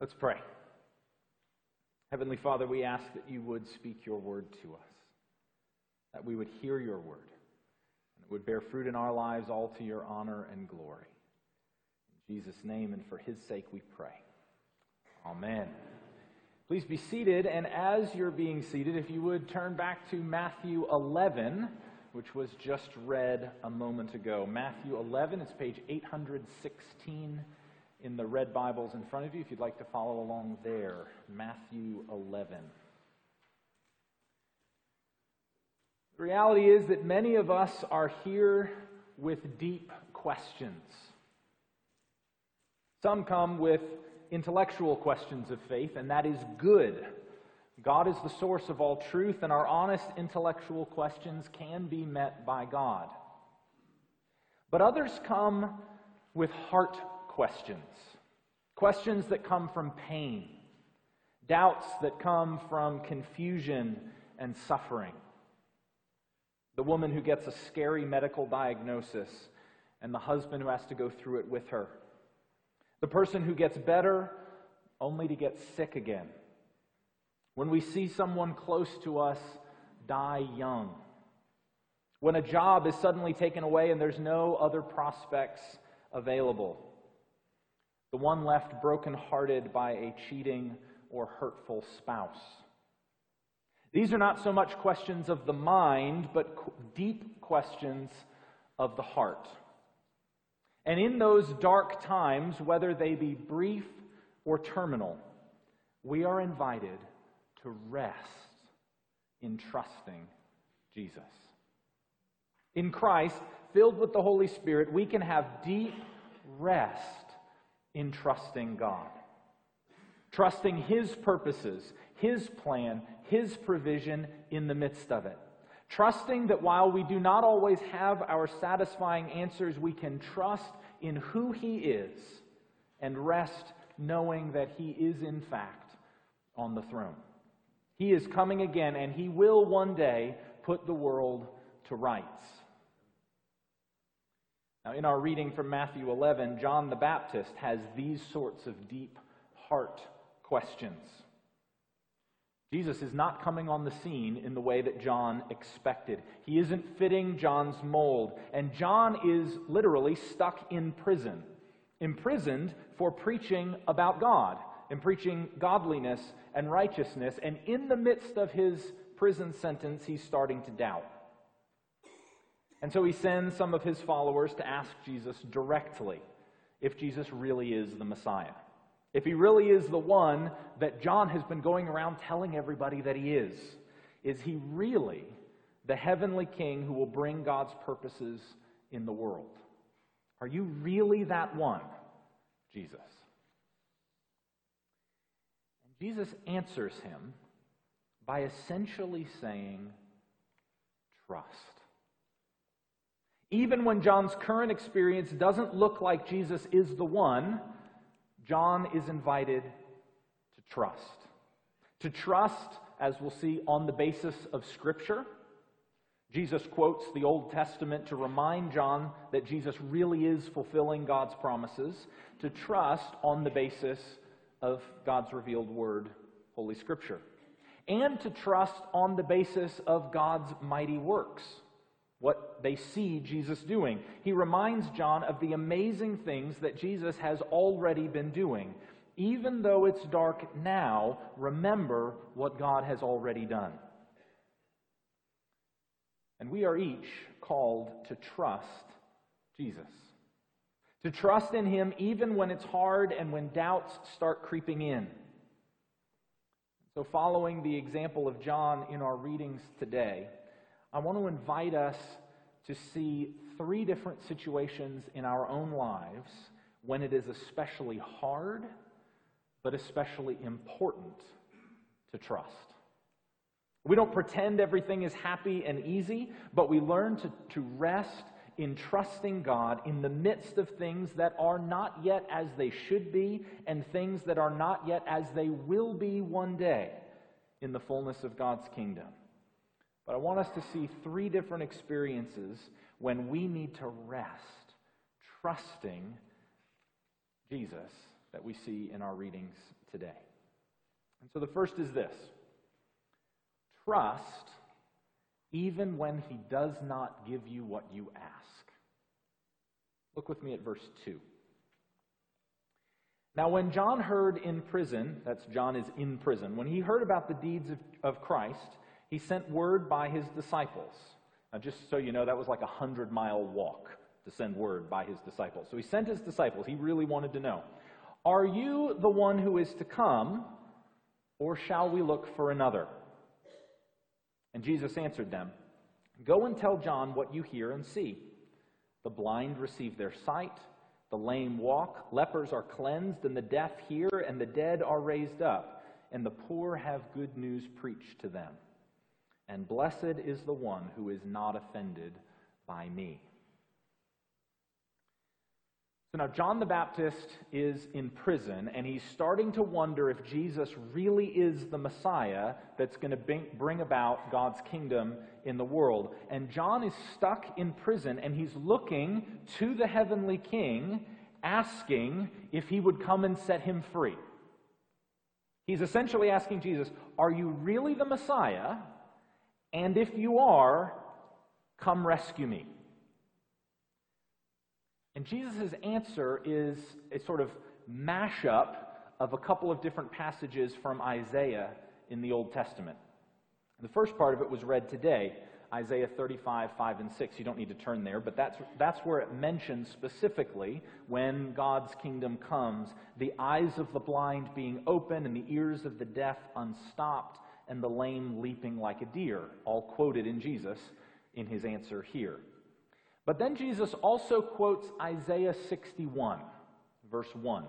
Let's pray. Heavenly Father, we ask that you would speak your word to us, that we would hear your word, and it would bear fruit in our lives, all to your honor and glory. In Jesus' name and for his sake we pray. Amen. Please be seated, and as you're being seated, if you would turn back to Matthew 11, which was just read a moment ago. Matthew 11, it's page 816 in the red Bibles in front of you if you'd like to follow along there. Matthew 11. The reality is that many of us are here with deep questions. Some come with intellectual questions of faith, and that is good. God is the source of all truth, and our honest intellectual questions can be met by God. But others come with heart questions, questions that come from pain, doubts that come from confusion and suffering. The woman who gets a scary medical diagnosis and the husband who has to go through it with her. The person who gets better only to get sick again. When we see someone close to us die young. When a job is suddenly taken away and there's no other prospects available the one left brokenhearted by a cheating or hurtful spouse. These are not so much questions of the mind, but deep questions of the heart. And in those dark times, whether they be brief or terminal, we are invited to rest in trusting Jesus. In Christ, filled with the Holy Spirit, we can have deep rest in trusting God. Trusting His purposes, His plan, His provision in the midst of it. Trusting that while we do not always have our satisfying answers, we can trust in who He is and rest knowing that He is, in fact, on the throne. He is coming again, and He will one day put the world to rights. Now, in our reading from Matthew 11, John the Baptist has these sorts of deep heart questions. Jesus is not coming on the scene in the way that John expected. He isn't fitting John's mold. And John is literally stuck in prison, imprisoned for preaching about God and preaching godliness and righteousness. And in the midst of his prison sentence, he's starting to doubt. And so he sends some of his followers to ask Jesus directly if Jesus really is the Messiah. If he really is the one that John has been going around telling everybody that he is. Is he really the heavenly king who will bring God's purposes in the world? Are you really that one, Jesus? And Jesus answers him by essentially saying, Trust. Even when John's current experience doesn't look like Jesus is the one, John is invited to trust. To trust, as we'll see, on the basis of Scripture. Jesus quotes the Old Testament to remind John that Jesus really is fulfilling God's promises. To trust on the basis of God's revealed word, Holy Scripture. And to trust on the basis of God's mighty works what they see Jesus doing. He reminds John of the amazing things that Jesus has already been doing. Even though it's dark now, remember what God has already done. And we are each called to trust Jesus. To trust in Him even when it's hard and when doubts start creeping in. So, following the example of John in our readings today, I want to invite us to see three different situations in our own lives when it is especially hard, but especially important to trust. We don't pretend everything is happy and easy, but we learn to, to rest in trusting God in the midst of things that are not yet as they should be and things that are not yet as they will be one day in the fullness of God's kingdom. But I want us to see three different experiences when we need to rest, trusting Jesus that we see in our readings today. And so the first is this trust even when he does not give you what you ask. Look with me at verse 2. Now, when John heard in prison, that's John is in prison, when he heard about the deeds of, of Christ, he sent word by his disciples. Now, just so you know, that was like a hundred mile walk to send word by his disciples. So he sent his disciples. He really wanted to know Are you the one who is to come, or shall we look for another? And Jesus answered them Go and tell John what you hear and see. The blind receive their sight the lame walk, lepers are cleansed, and the deaf hear, and the dead are raised up, and the poor have good news preached to them. And blessed is the one who is not offended by me. So now, John the Baptist is in prison, and he's starting to wonder if Jesus really is the Messiah that's going to bring about God's kingdom in the world. And John is stuck in prison, and he's looking to the heavenly king, asking if he would come and set him free. He's essentially asking Jesus, Are you really the Messiah? And if you are, come rescue me. And Jesus' answer is a sort of mashup of a couple of different passages from Isaiah in the Old Testament. The first part of it was read today, Isaiah 35, 5, and 6. You don't need to turn there, but that's, that's where it mentions specifically when God's kingdom comes the eyes of the blind being open, and the ears of the deaf unstopped, and the lame leaping like a deer, all quoted in Jesus in his answer here. But then Jesus also quotes Isaiah 61, verse 1.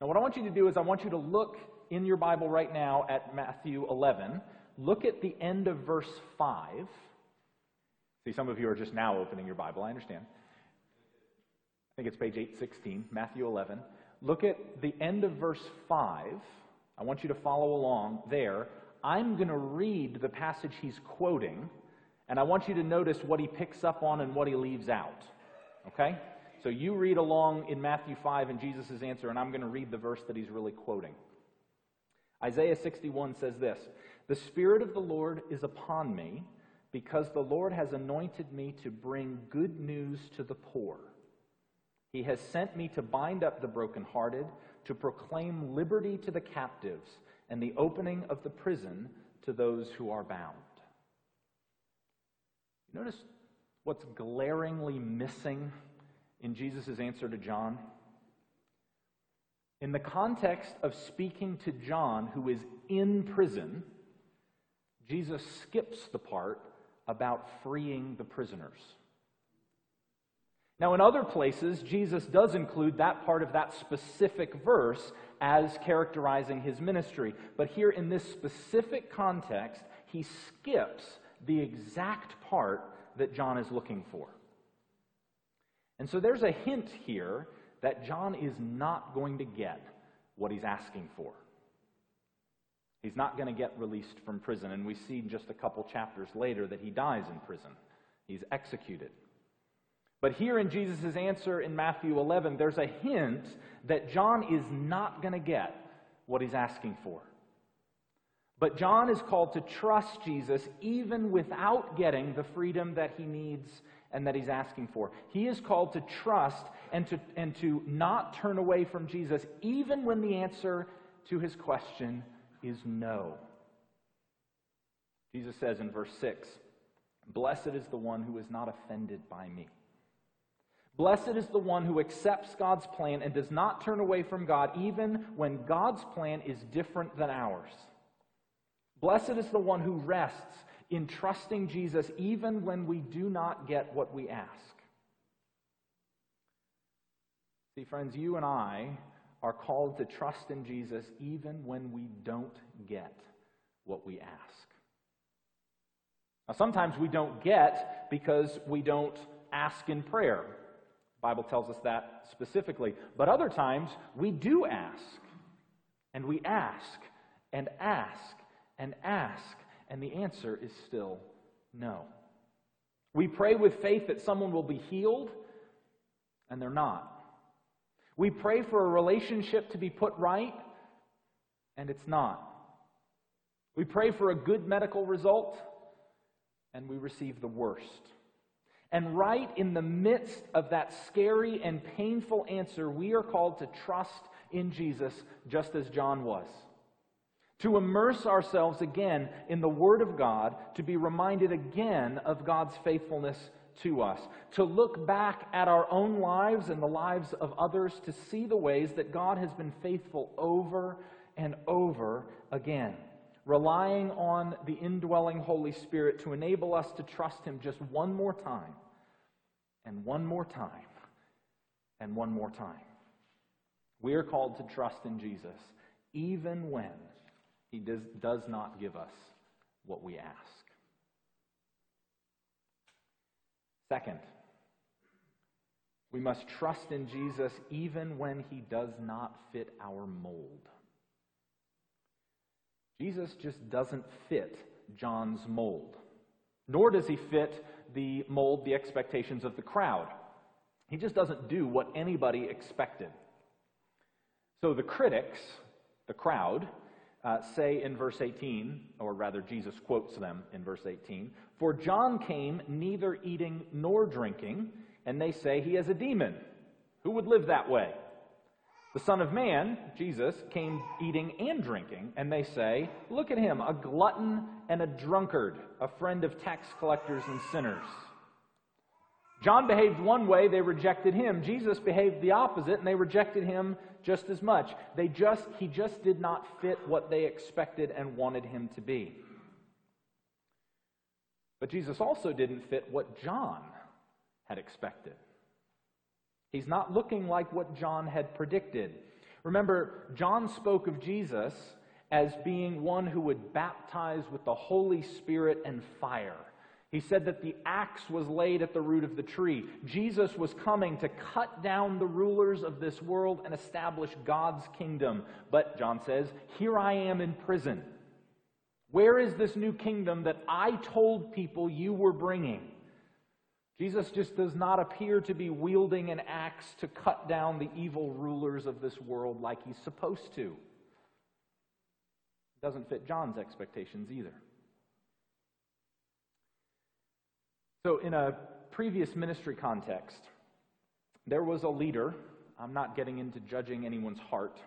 Now, what I want you to do is I want you to look in your Bible right now at Matthew 11. Look at the end of verse 5. See, some of you are just now opening your Bible. I understand. I think it's page 816, Matthew 11. Look at the end of verse 5. I want you to follow along there. I'm going to read the passage he's quoting and I want you to notice what he picks up on and what he leaves out. Okay? So you read along in Matthew 5 and Jesus' answer, and I'm going to read the verse that he's really quoting. Isaiah 61 says this The Spirit of the Lord is upon me, because the Lord has anointed me to bring good news to the poor. He has sent me to bind up the brokenhearted, to proclaim liberty to the captives, and the opening of the prison to those who are bound. Notice what's glaringly missing in Jesus' answer to John? In the context of speaking to John, who is in prison, Jesus skips the part about freeing the prisoners. Now, in other places, Jesus does include that part of that specific verse as characterizing his ministry. But here, in this specific context, he skips the exact part that John is looking for. And so there's a hint here that John is not going to get what he's asking for. He's not going to get released from prison. And we see just a couple chapters later that he dies in prison. He's executed. But here in Jesus' answer in Matthew 11, there's a hint that John is not going to get what he's asking for. But John is called to trust Jesus even without getting the freedom that he needs and that he's asking for. He is called to trust and to, and to not turn away from Jesus even when the answer to his question is no. Jesus says in verse 6 Blessed is the one who is not offended by me. Blessed is the one who accepts God's plan and does not turn away from God even when God's plan is different than ours. Blessed is the one who rests in trusting Jesus even when we do not get what we ask. See, friends, you and I are called to trust in Jesus even when we don't get what we ask. Now, sometimes we don't get because we don't ask in prayer. Bible tells us that specifically. But other times we do ask, and we ask, and ask, and ask, and the answer is still no. We pray with faith that someone will be healed, and they're not. We pray for a relationship to be put right, and it's not. We pray for a good medical result, and we receive the worst. And right in the midst of that scary and painful answer, we are called to trust in Jesus just as John was. To immerse ourselves again in the Word of God, to be reminded again of God's faithfulness to us, to look back at our own lives and the lives of others to see the ways that God has been faithful over and over again, relying on the indwelling Holy Spirit to enable us to trust Him just one more time, and one more time, and one more time. We are called to trust in Jesus, even when He does, does not give us what we ask. Second, we must trust in Jesus even when he does not fit our mold. Jesus just doesn't fit John's mold, nor does he fit the mold, the expectations of the crowd. He just doesn't do what anybody expected. So the critics, the crowd, uh, say in verse 18, or rather, Jesus quotes them in verse 18 For John came neither eating nor drinking, and they say he has a demon. Who would live that way? The Son of Man, Jesus, came eating and drinking, and they say, Look at him, a glutton and a drunkard, a friend of tax collectors and sinners. John behaved one way, they rejected him. Jesus behaved the opposite, and they rejected him just as much. They just, he just did not fit what they expected and wanted him to be. But Jesus also didn't fit what John had expected. He's not looking like what John had predicted. Remember, John spoke of Jesus as being one who would baptize with the Holy Spirit and fire. He said that the axe was laid at the root of the tree. Jesus was coming to cut down the rulers of this world and establish God's kingdom. But, John says, here I am in prison. Where is this new kingdom that I told people you were bringing? Jesus just does not appear to be wielding an axe to cut down the evil rulers of this world like he's supposed to. It Doesn't fit John's expectations either. So, in a previous ministry context, there was a leader. I'm not getting into judging anyone's heart,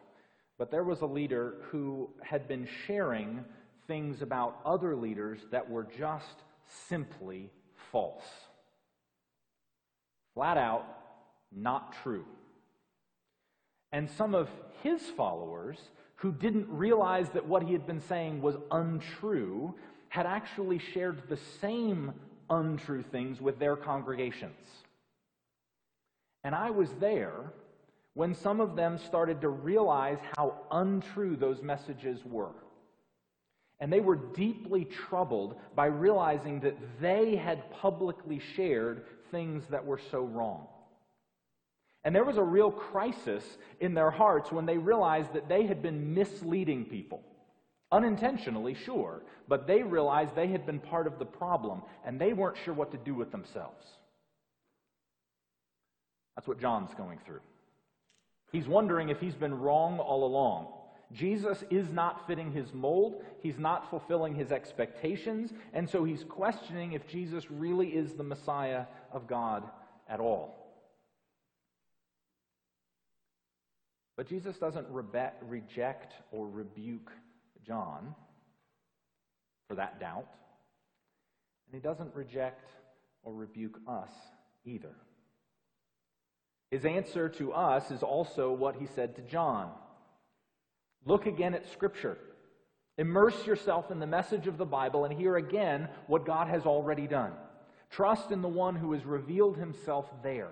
but there was a leader who had been sharing things about other leaders that were just simply false. Flat out, not true. And some of his followers, who didn't realize that what he had been saying was untrue, had actually shared the same untrue things with their congregations. And I was there when some of them started to realize how untrue those messages were. And they were deeply troubled by realizing that they had publicly shared things that were so wrong. And there was a real crisis in their hearts when they realized that they had been misleading people. Unintentionally, sure, but they realized they had been part of the problem and they weren't sure what to do with themselves. That's what John's going through. He's wondering if he's been wrong all along. Jesus is not fitting his mold, he's not fulfilling his expectations, and so he's questioning if Jesus really is the Messiah of God at all. But Jesus doesn't rebe- reject or rebuke John for that doubt. And he doesn't reject or rebuke us either. His answer to us is also what he said to John. Look again at Scripture. Immerse yourself in the message of the Bible and hear again what God has already done. Trust in the one who has revealed himself there.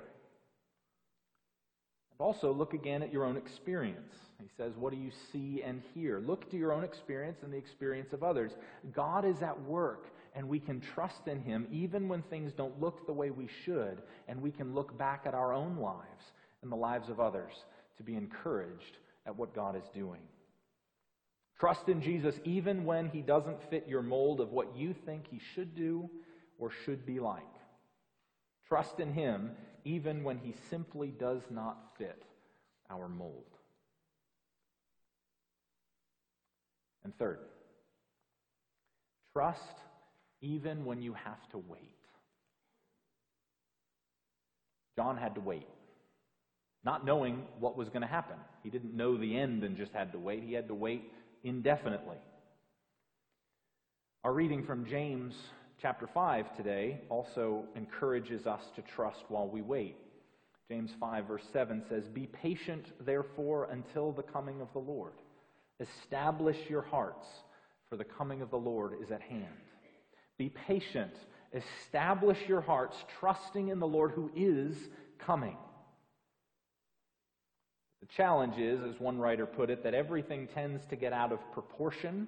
And also look again at your own experience. He says, What do you see and hear? Look to your own experience and the experience of others. God is at work, and we can trust in Him even when things don't look the way we should, and we can look back at our own lives and the lives of others to be encouraged at what God is doing. Trust in Jesus even when He doesn't fit your mold of what you think He should do or should be like. Trust in Him even when He simply does not fit our mold. And third, trust even when you have to wait. John had to wait, not knowing what was going to happen. He didn't know the end and just had to wait. He had to wait indefinitely. Our reading from James chapter 5 today also encourages us to trust while we wait. James 5, verse 7 says, Be patient, therefore, until the coming of the Lord. Establish your hearts, for the coming of the Lord is at hand. Be patient. Establish your hearts, trusting in the Lord who is coming. The challenge is, as one writer put it, that everything tends to get out of proportion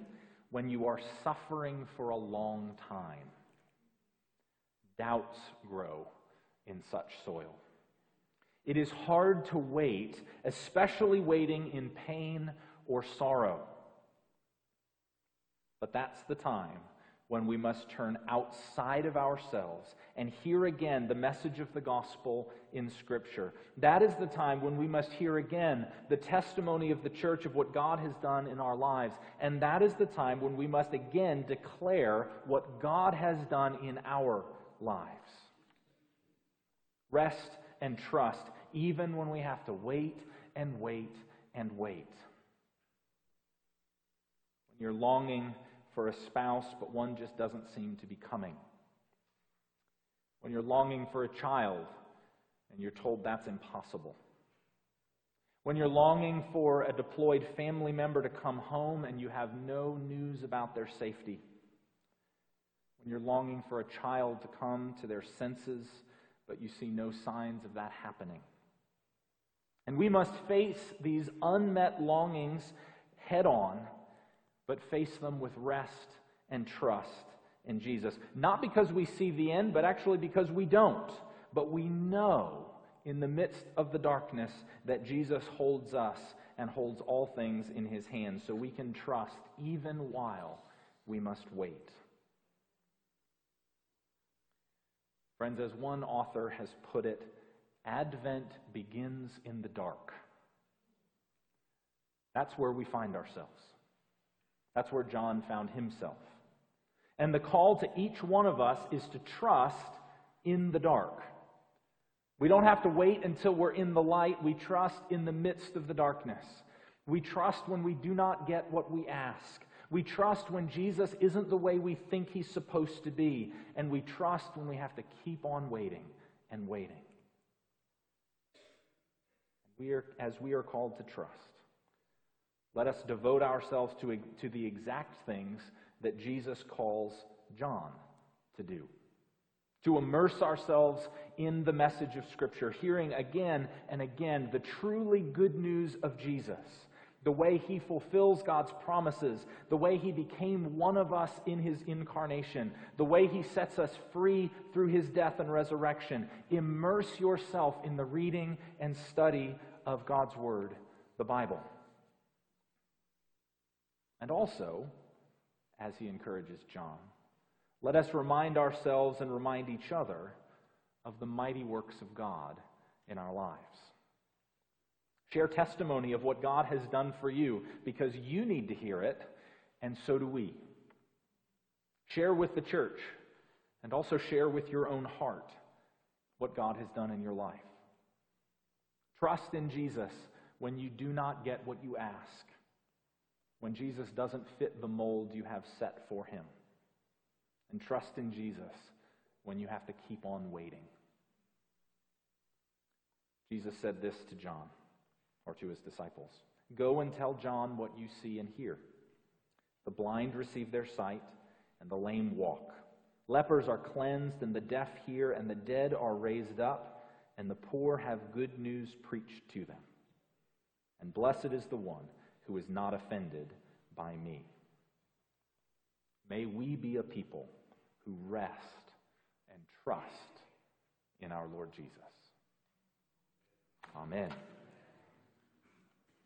when you are suffering for a long time. Doubts grow in such soil. It is hard to wait, especially waiting in pain or sorrow. But that's the time when we must turn outside of ourselves and hear again the message of the gospel in Scripture. That is the time when we must hear again the testimony of the church of what God has done in our lives. And that is the time when we must again declare what God has done in our lives. Rest and trust, even when we have to wait and wait and wait. When you're longing for a spouse, but one just doesn't seem to be coming. When you're longing for a child and you're told that's impossible. When you're longing for a deployed family member to come home and you have no news about their safety. You're longing for a child to come to their senses, but you see no signs of that happening. And we must face these unmet longings head on but face them with rest and trust in Jesus. Not because we see the end, but actually because we don't. But we know in the midst of the darkness that Jesus holds us and holds all things in his hands, so we can trust even while we must wait. Friends, as one author has put it, Advent begins in the dark. That's where we find ourselves. That's where John found himself. And the call to each one of us is to trust in the dark. We don't have to wait until we're in the light. We trust in the midst of the darkness. We trust when we do not get what we ask. We trust when Jesus isn't the way we think he's supposed to be. And we trust when we have to keep on waiting and waiting. We are, as we are called to trust. Let us devote ourselves to, to the exact things that Jesus calls John to do. To immerse ourselves in the message of Scripture, hearing again and again the truly good news of Jesus, the way he fulfills God's promises, the way he became one of us in his incarnation, the way he sets us free through his death and resurrection. Immerse yourself in the reading and study of God's Word, the Bible. And also, as he encourages John, let us remind ourselves and remind each other of the mighty works of God in our lives. Share testimony of what God has done for you because you need to hear it, and so do we. Share with the church and also share with your own heart what God has done in your life. Trust in Jesus when you do not get what you ask when Jesus doesn't fit the mold you have set for him. And trust in Jesus when you have to keep on waiting. Jesus said this to John, or to his disciples Go and tell John what you see and hear. The blind receive their sight, and the lame walk. Lepers are cleansed, and the deaf hear, and the dead are raised up, and the poor have good news preached to them. And blessed is the one who is not offended by me. May we be a people who rest and trust in our Lord Jesus. Amen.